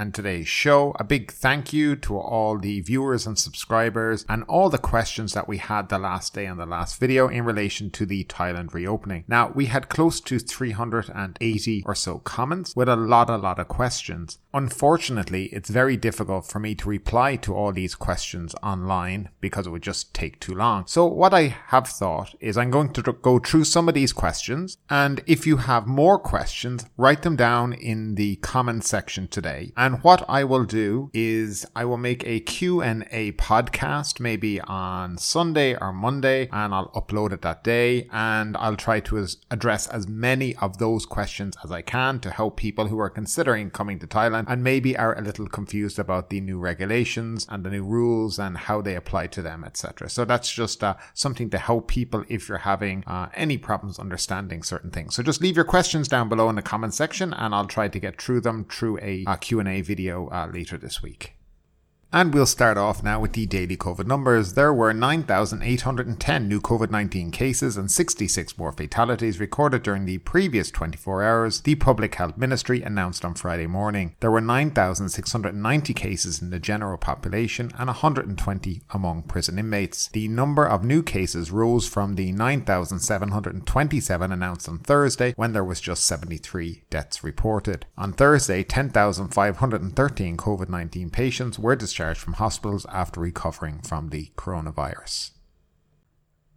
and today's show. A big thank you to all the viewers and subscribers and all the questions that we had the last day and the last video in relation to the Thailand reopening. Now, we had close to 380 or so comments with a lot, a lot of questions. Unfortunately, it's very difficult for me to reply to all these questions online because it would just take too long. So what I have thought is I'm going to go through some of these questions and if you have more questions, write them down in the comment section today. And what I will do is I will make a Q&A podcast maybe on Sunday or Monday and I'll upload it that day and I'll try to address as many of those questions as I can to help people who are considering coming to Thailand and maybe are a little confused about the new regulations and the new rules and how they apply to them, etc. So that's just uh, something to help people if you're having uh, any problems understanding certain things. So just leave your questions down below in the comment section and I'll try to get through them through a, a Q&A video uh, later this week. And we'll start off now with the daily COVID numbers. There were 9,810 new COVID 19 cases and 66 more fatalities recorded during the previous 24 hours, the Public Health Ministry announced on Friday morning. There were 9,690 cases in the general population and 120 among prison inmates. The number of new cases rose from the 9,727 announced on Thursday, when there was just 73 deaths reported. On Thursday, 10,513 COVID 19 patients were discharged discharged from hospitals after recovering from the coronavirus.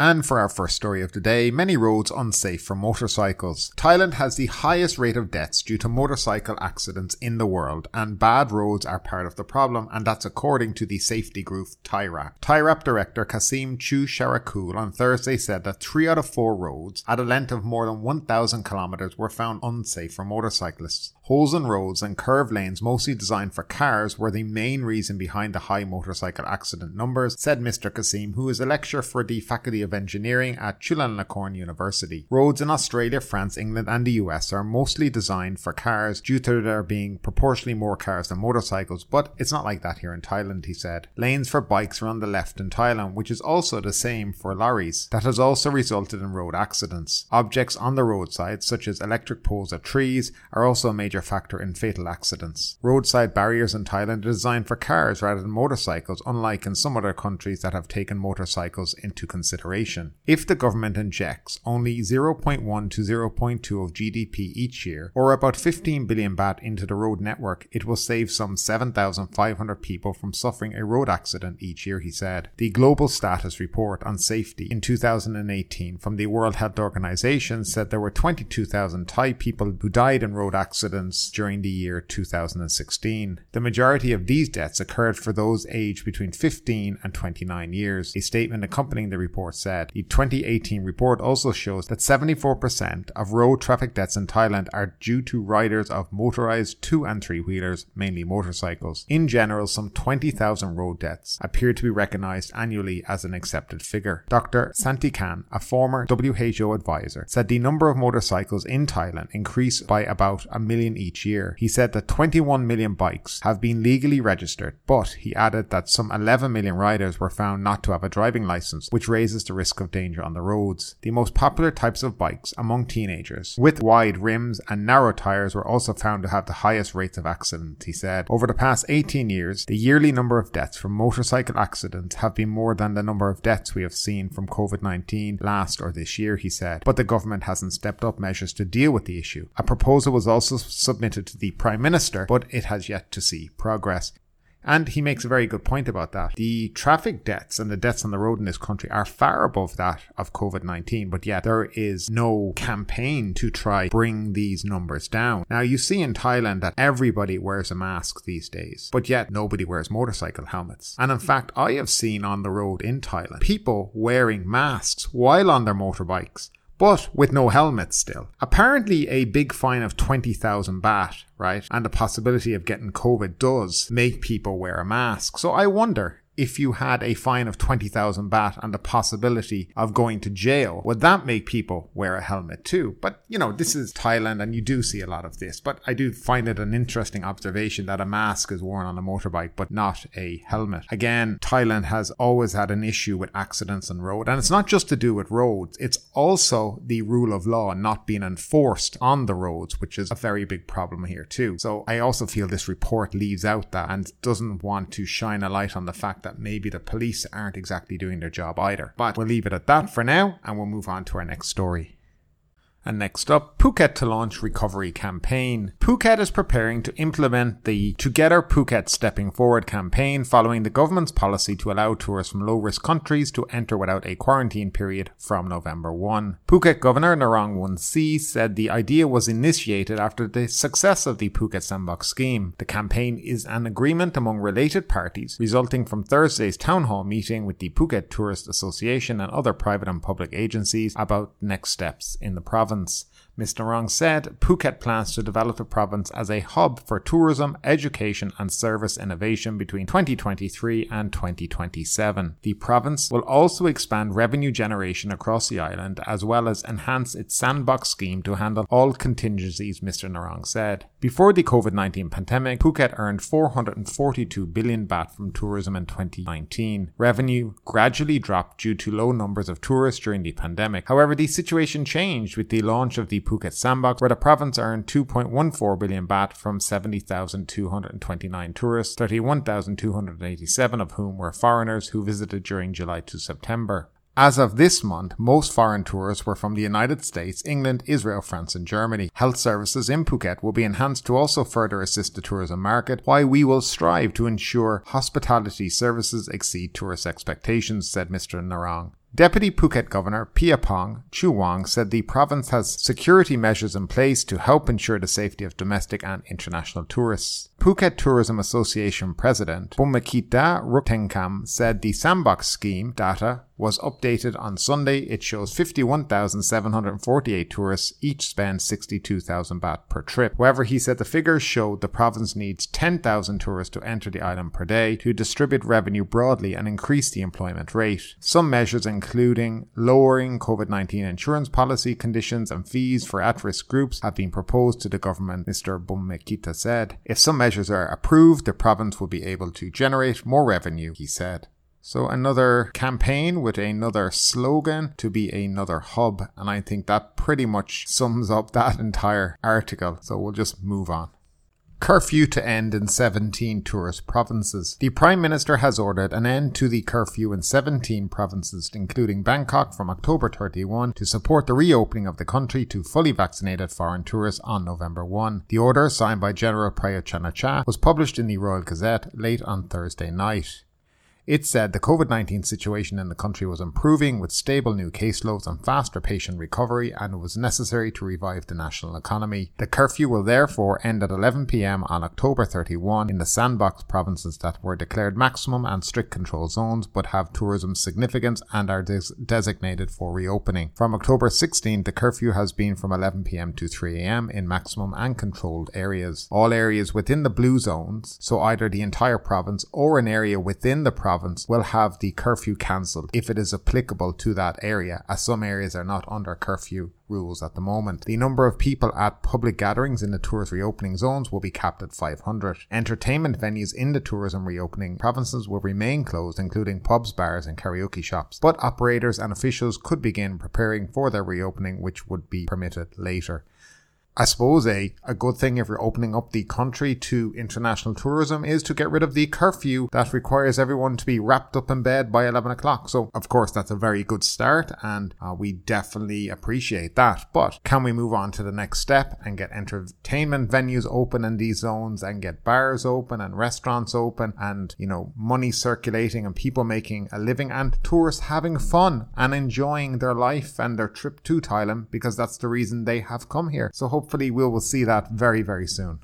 And for our first story of the day, many roads unsafe for motorcycles. Thailand has the highest rate of deaths due to motorcycle accidents in the world, and bad roads are part of the problem, and that's according to the safety group ThaiRAP. ThaiRAP director Kasem Choocharukul on Thursday said that three out of four roads at a length of more than 1,000 kilometers were found unsafe for motorcyclists. Holes in roads and curved lanes mostly designed for cars were the main reason behind the high motorcycle accident numbers, said Mr. Kasim, who is a lecturer for the Faculty of Engineering at Chulalongkorn University. Roads in Australia, France, England, and the US are mostly designed for cars due to there being proportionally more cars than motorcycles, but it's not like that here in Thailand, he said. Lanes for bikes are on the left in Thailand, which is also the same for lorries. That has also resulted in road accidents. Objects on the roadside, such as electric poles or trees, are also a major factor in fatal accidents. Roadside barriers in Thailand are designed for cars rather than motorcycles, unlike in some other countries that have taken motorcycles into consideration. If the government injects only 0.1 to 0.2 of GDP each year, or about 15 billion baht into the road network, it will save some 7,500 people from suffering a road accident each year, he said. The Global Status Report on Safety in 2018 from the World Health Organization said there were 22,000 Thai people who died in road accidents accidents during the year 2016. The majority of these deaths occurred for those aged between 15 and 29 years. A statement accompanying the report said the 2018 report also shows that 74% of road traffic deaths in Thailand are due to riders of motorized two and three wheelers, mainly motorcycles. In general, some 20,000 road deaths appear to be recognized annually as an accepted figure. Dr. Santi Santikan, a former WHO advisor, said the number of motorcycles in Thailand increased by about a million each year. He said that 21 million bikes have been legally registered, but he added that some 11 million riders were found not to have a driving license, which raises the risk of danger on the roads. The most popular types of bikes among teenagers, with wide rims and narrow tires, were also found to have the highest rates of accidents, he said. Over the past 18 years, the yearly number of deaths from motorcycle accidents have been more than the number of deaths we have seen from COVID 19 last or this year, he said. But the government hasn't stepped up measures to deal with the issue. A proposal was also submitted to the Prime Minister, but it has yet to see progress. And he makes a very good point about that. The traffic deaths and the deaths on the road in this country are far above that of COVID-19, but yet there is no campaign to try bring these numbers down. Now you see in Thailand that everybody wears a mask these days, but yet nobody wears motorcycle helmets. And in fact, I have seen on the road in Thailand people wearing masks while on their motorbikes but with no helmets still. Apparently, a big fine of 20,000 baht, right, and the possibility of getting COVID does make people wear a mask. So I wonder if you had a fine of 20,000 baht and the possibility of going to jail, would that make people wear a helmet too? But, you know, this is Thailand and you do see a lot of this. But I do find it an interesting observation that a mask is worn on a motorbike, but not a helmet. Again, Thailand has always had an issue with accidents on road. And it's not just to do with roads, it's also the rule of law not being enforced on the roads, which is a very big problem here too. So I also feel this report leaves out that and doesn't want to shine a light on the fact that that maybe the police aren't exactly doing their job either. But we'll leave it at that for now and we'll move on to our next story. And next up, Phuket to launch recovery campaign. Phuket is preparing to implement the Together Phuket Stepping Forward campaign following the government's policy to allow tourists from low risk countries to enter without a quarantine period from November 1. Phuket Governor Narong Woonciew said the idea was initiated after the success of the Phuket Sandbox scheme. The campaign is an agreement among related parties resulting from Thursday's town hall meeting with the Phuket Tourist Association and other private and public agencies about next steps in the province province. Mr. Rong said Phuket plans to develop the province as a hub for tourism, education, and service innovation between 2023 and 2027. The province will also expand revenue generation across the island as well as enhance its sandbox scheme to handle all contingencies, Mr. Narong said. Before the COVID 19 pandemic, Phuket earned 442 billion baht from tourism in 2019. Revenue gradually dropped due to low numbers of tourists during the pandemic. However, the situation changed with the launch of the Phuket Sandbox, where the province earned 2.14 billion baht from 70,229 tourists, 31,287 of whom were foreigners who visited during July to September. As of this month, most foreign tours were from the United States, England, Israel, France, and Germany. Health services in Phuket will be enhanced to also further assist the tourism market, while we will strive to ensure hospitality services exceed tourist expectations, said Mr. Narong. Deputy Phuket Governor Piyapong Choowong said the province has security measures in place to help ensure the safety of domestic and international tourists. Phuket Tourism Association President Bhummikitti Ruktaengam said the sandbox scheme data was updated on Sunday. It shows 51,748 tourists each spend 62,000 baht per trip. However, he said the figures showed the province needs 10,000 tourists to enter the island per day to distribute revenue broadly and increase the employment rate. Some measures including lowering COVID-19 insurance policy conditions and fees for at-risk groups have been proposed to the government, Mr. Bhummikitti said. If some measures are approved, the province will be able to generate more revenue, he said. So another campaign with another slogan to be another hub. And I think that pretty much sums up that entire article. So we'll just move on. Curfew to end in 17 tourist provinces. The Prime Minister has ordered an end to the curfew in 17 provinces, including Bangkok from October 31, to support the reopening of the country to fully vaccinated foreign tourists on November 1. The order, signed by General Prayut Chan-o-cha, was published in the Royal Gazette late on Thursday night. It said the COVID 19 situation in the country was improving with stable new caseloads and faster patient recovery, and it was necessary to revive the national economy. The curfew will therefore end at 11 pm on October 31 in the sandbox provinces that were declared maximum and strict control zones but have tourism significance and are des- designated for reopening. From October 16, the curfew has been from 11 pm to 3 am in maximum and controlled areas. All areas within the blue zones, so either the entire province or an area within the province province will have the curfew cancelled if it is applicable to that area, as some areas are not under curfew rules at the moment. The number of people at public gatherings in the tourist reopening zones will be capped at 500. Entertainment venues in the tourism reopening provinces will remain closed, including pubs, bars, and karaoke shops. But operators and officials could begin preparing for their reopening, which would be permitted later. I suppose a, a good thing if you're opening up the country to international tourism is to get rid of the curfew that requires everyone to be wrapped up in bed by 11 o'clock. So, of course, that's a very good start and uh, we definitely appreciate that. But can we move on to the next step and get entertainment venues open in these zones and get bars open and restaurants open and, you know, money circulating and people making a living and tourists having fun and enjoying their life and their trip to Thailand because that's the reason they have come here. So, hopefully we will see that very, very soon.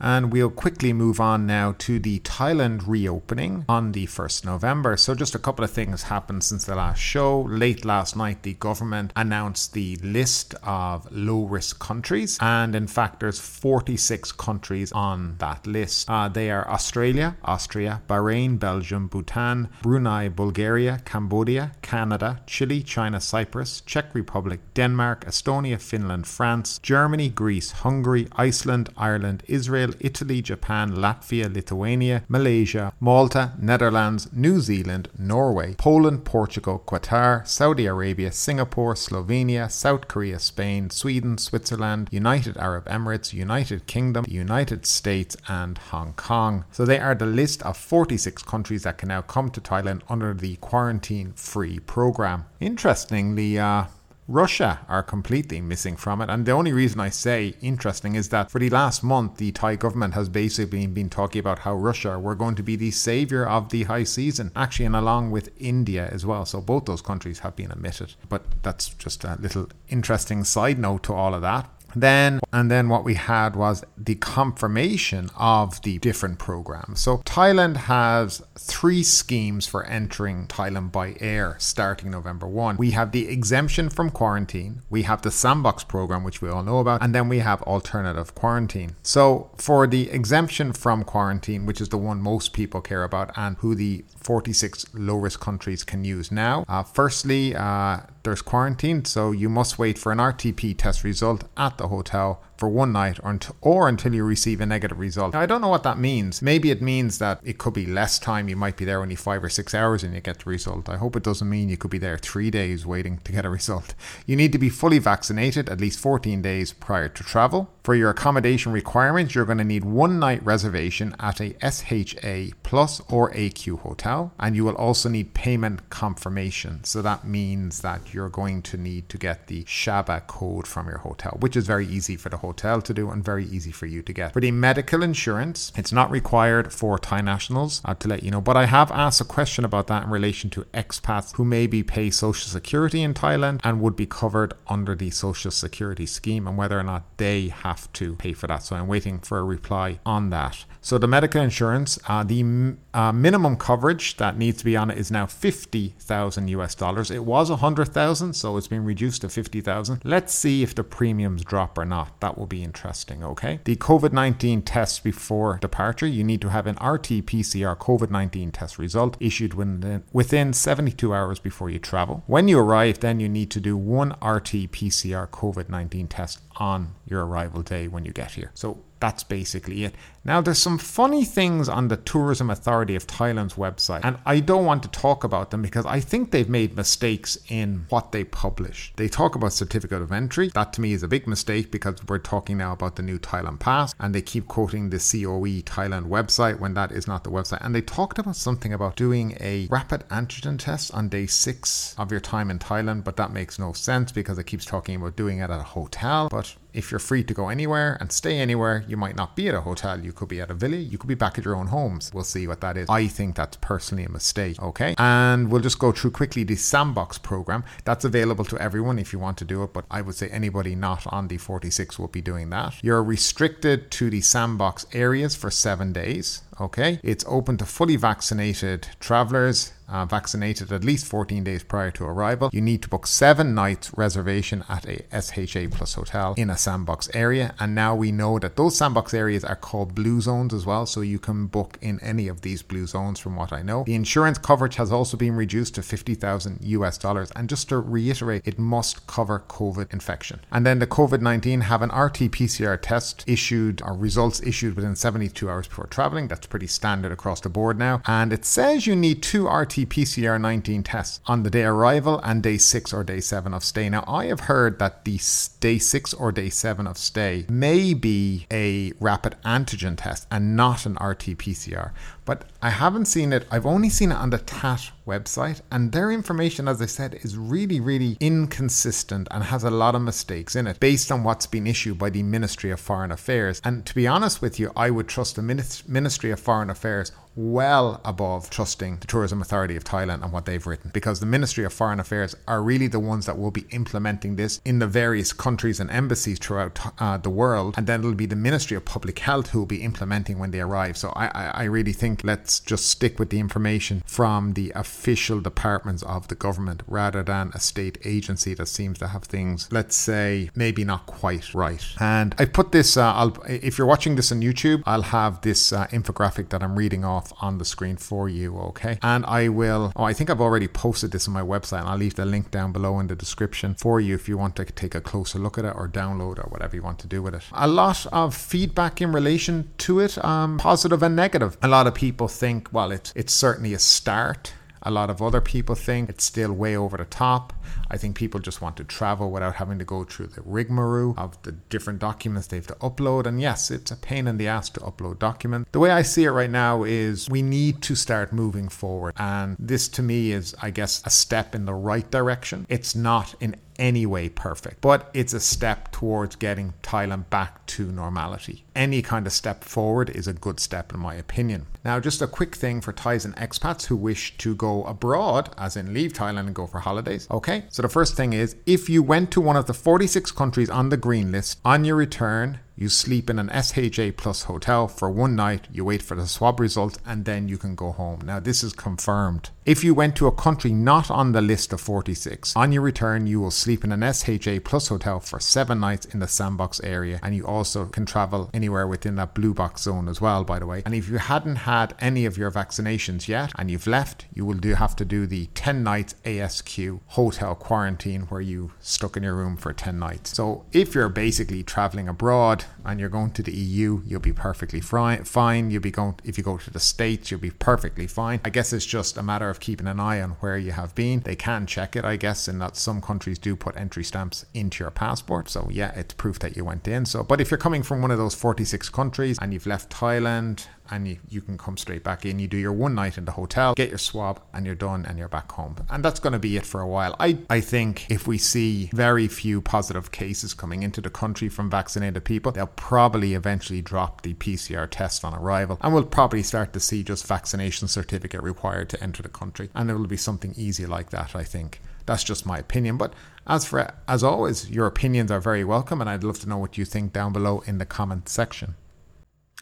And we'll quickly move on now to the Thailand reopening on the 1st November. So, just a couple of things happened since the last show. Late last night, the government announced the list of low risk countries, and in fact, there's 46 countries on that list. Uh, they are Australia, Austria, Bahrain, Belgium, Bhutan, Brunei, Bulgaria, Cambodia, Canada, Chile, China, Cyprus, Czech Republic, Denmark, Estonia, Finland, France, Germany, Greece, Hungary, Iceland, Ireland, Israel, Italy, Japan, Latvia, Lithuania, Malaysia, Malta, Netherlands, New Zealand, Norway, Poland, Portugal, Qatar, Saudi Arabia, Singapore, Slovenia, South Korea, Spain, Sweden, Switzerland, United Arab Emirates, United Kingdom, United States, and Hong Kong. So they are the list of 46 countries that can now come to Thailand under the quarantine free program. Interestingly, uh, Russia are completely missing from it. And the only reason I say interesting is that for the last month, the Thai government has basically been talking about how Russia were going to be the savior of the high season, actually, and along with India as well. So both those countries have been omitted. But that's just a little interesting side note to all of that. Then, and then what we had was the confirmation of the different programs. So, Thailand has three schemes for entering Thailand by air starting November 1. We have the exemption from quarantine, we have the sandbox program, which we all know about, and then we have alternative quarantine. So, for the exemption from quarantine, which is the one most people care about and who the 46 low risk countries can use now, uh, firstly, uh, there's quarantine, so you must wait for an RTP test result at the hotel for one night or, until, or until you receive a negative result. Now, I don't know what that means. Maybe it means that it could be less time. You might be there only five or six hours and you get the result. I hope it doesn't mean you could be there three days waiting to get a result. You need to be fully vaccinated at least 14 days prior to travel. For your accommodation requirements, you're going to need one night reservation at a SHA Plus or AQ hotel, and you will also need payment confirmation. So that means that you're going to need to get the SHABA code from your hotel, which is very easy for the hotel hotel to do and very easy for you to get. For the medical insurance, it's not required for Thai nationals, uh, to let you know. But I have asked a question about that in relation to expats who maybe pay Social Security in Thailand and would be covered under the Social Security scheme and whether or not they have to pay for that. So I'm waiting for a reply on that. So the medical insurance, uh, the uh, minimum coverage that needs to be on it is now 50,000 US dollars. It was 100,000, so it's been reduced to 50,000. Let's see if the premiums drop or not. That will be interesting, okay? The COVID 19 test before departure, you need to have an RT PCR COVID 19 test result issued within, within 72 hours before you travel. When you arrive, then you need to do one RT PCR COVID 19 test on your arrival day when you get here. So that's basically it. Now, there's some funny things on the Tourism Authority of Thailand's website, and I don't want to talk about them because I think they've made mistakes in what they publish. They talk about certificate of entry. That to me is a big mistake because we're talking now about the new Thailand Pass, and they keep quoting the COE Thailand website when that is not the website. And they talked about something about doing a rapid antigen test on day six of your time in Thailand, but that makes no sense because it keeps talking about doing it at a hotel. But Abraço if you're free to go anywhere and stay anywhere, you might not be at a hotel. You could be at a villa. You could be back at your own homes. We'll see what that is. I think that's personally a mistake. Okay. And we'll just go through quickly the sandbox program. That's available to everyone if you want to do it, but I would say anybody not on the 46 will be doing that. You're restricted to the sandbox areas for seven days. Okay. It's open to fully vaccinated travelers uh, vaccinated at least 14 days prior to arrival. You need to book seven nights reservation at a SHA Plus hotel in a sandbox area. And now we know that those sandbox areas are called blue zones as well. So you can book in any of these blue zones from what I know. The insurance coverage has also been reduced to 50,000 US dollars. And just to reiterate, it must cover COVID infection. And then the COVID 19 have an RT PCR test issued or results issued within 72 hours before traveling. That's pretty standard across the board now. And it says you need two RT PCR 19 tests on the day arrival and day 6 or day 7 of stay. Now, I have heard that the day 6 or day 7 of stay may be a rapid antigen test and not an RT PCR, but I haven't seen it. I've only seen it on the TAT website, and their information, as I said, is really, really inconsistent and has a lot of mistakes in it based on what's been issued by the Ministry of Foreign Affairs. And to be honest with you, I would trust the Ministry of Foreign Affairs well above trusting the Tourism Authority of Thailand and what they've written because the Ministry of Foreign Affairs are really the ones that will be implementing this in the various countries and embassies throughout uh, the world. And then it'll be the Ministry of Public Health who will be implementing when they arrive. So I, I, I really think let's just stick with the information from the official departments of the government rather than a state agency that seems to have things, let's say, maybe not quite right. And I put this, uh, if you're watching this on YouTube, I'll have this uh, infographic that I'm reading off on the screen for you, okay? And I will, oh, I think I've already posted this on my website, and I'll leave the link down below in the description for you if you want to take a closer look at it or download or whatever you want to do with it. A lot of feedback in relation to it, um, positive and negative. A lot of people think, well, it's it's certainly a start a lot of other people think it's still way over the top. I think people just want to travel without having to go through the rigmarole of the different documents they have to upload. And yes, it's a pain in the ass to upload documents. The way I see it right now is we need to start moving forward. And this to me is, I guess, a step in the right direction. It's not in any way perfect, but it's a step towards getting Thailand back to normality. Any kind of step forward is a good step, in my opinion. Now, just a quick thing for Thais and expats who wish to go abroad, as in leave Thailand and go for holidays. Okay, so the first thing is if you went to one of the 46 countries on the green list on your return, you sleep in an SHA Plus hotel for one night, you wait for the swab result, and then you can go home. Now, this is confirmed. If you went to a country not on the list of 46, on your return, you will sleep in an SHA Plus hotel for seven nights in the sandbox area, and you also can travel anywhere within that blue box zone as well, by the way. And if you hadn't had any of your vaccinations yet and you've left, you will do have to do the 10 nights ASQ hotel quarantine where you stuck in your room for 10 nights. So if you're basically traveling abroad, and you're going to the EU, you'll be perfectly fine. You'll be going if you go to the States, you'll be perfectly fine. I guess it's just a matter of keeping an eye on where you have been. They can check it, I guess, in that some countries do put entry stamps into your passport. So yeah, it's proof that you went in. So, but if you're coming from one of those 46 countries and you've left Thailand and you, you can come straight back in. You do your one night in the hotel, get your swab, and you're done and you're back home. And that's going to be it for a while. I, I think if we see very few positive cases coming into the country from vaccinated people, they'll probably eventually drop the PCR test on arrival. And we'll probably start to see just vaccination certificate required to enter the country. And it will be something easy like that, I think. That's just my opinion. But as for as always, your opinions are very welcome, and I'd love to know what you think down below in the comment section.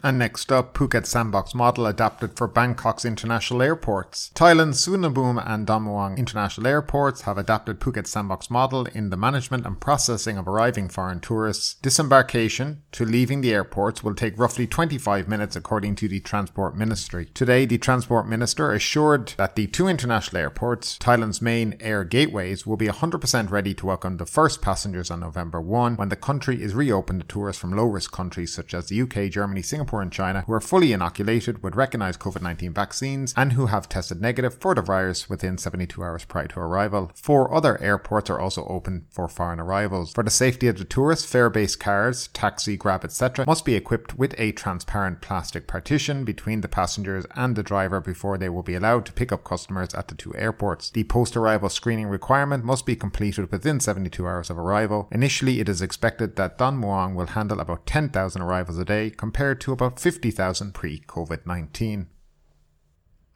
And next up, Phuket Sandbox model adapted for Bangkok's international airports. Thailand's Suvarnabhumi and Don Mueang international airports have adapted Phuket Sandbox model in the management and processing of arriving foreign tourists. Disembarkation to leaving the airports will take roughly 25 minutes according to the Transport Ministry. Today, the Transport Minister assured that the two international airports, Thailand's main air gateways, will be 100% ready to welcome the first passengers on November 1 when the country is reopened to tourists from low-risk countries such as the UK, Germany, Singapore, Singapore and China who are fully inoculated with recognized COVID 19 vaccines and who have tested negative for the virus within 72 hours prior to arrival. Four other airports are also open for foreign arrivals. For the safety of the tourists, fare based cars, taxi, grab, etc., must be equipped with a transparent plastic partition between the passengers and the driver before they will be allowed to pick up customers at the two airports. The post arrival screening requirement must be completed within 72 hours of arrival. Initially, it is expected that Don Mueang will handle about 10,000 arrivals a day compared to about 50,000 pre COVID 19.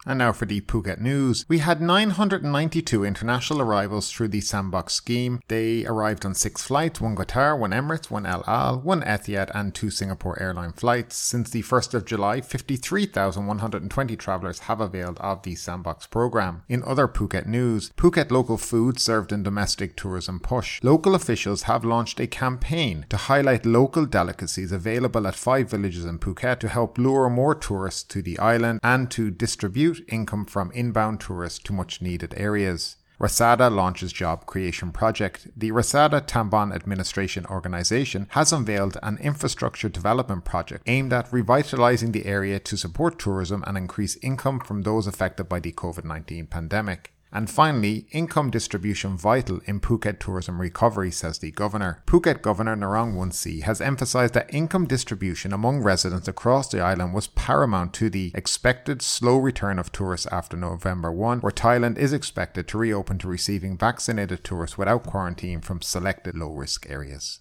And now for the Phuket news. We had 992 international arrivals through the Sandbox scheme. They arrived on six flights, one Qatar, one Emirates, one El Al, one Etihad and two Singapore airline flights. Since the 1st of July, 53,120 travellers have availed of the Sandbox program. In other Phuket news, Phuket local food served in domestic tourism push. Local officials have launched a campaign to highlight local delicacies available at five villages in Phuket to help lure more tourists to the island and to distribute income from inbound tourists to much needed areas. Rasada launches job creation project. The Rasada Tambon Administration Organization has unveiled an infrastructure development project aimed at revitalizing the area to support tourism and increase income from those affected by the COVID-19 pandemic. And finally, income distribution vital in Phuket tourism recovery, says the governor. Phuket Governor Narong Woonciew has emphasised that income distribution among residents across the island was paramount to the expected slow return of tourists after November 1, where Thailand is expected to reopen to receiving vaccinated tourists without quarantine from selected low risk areas.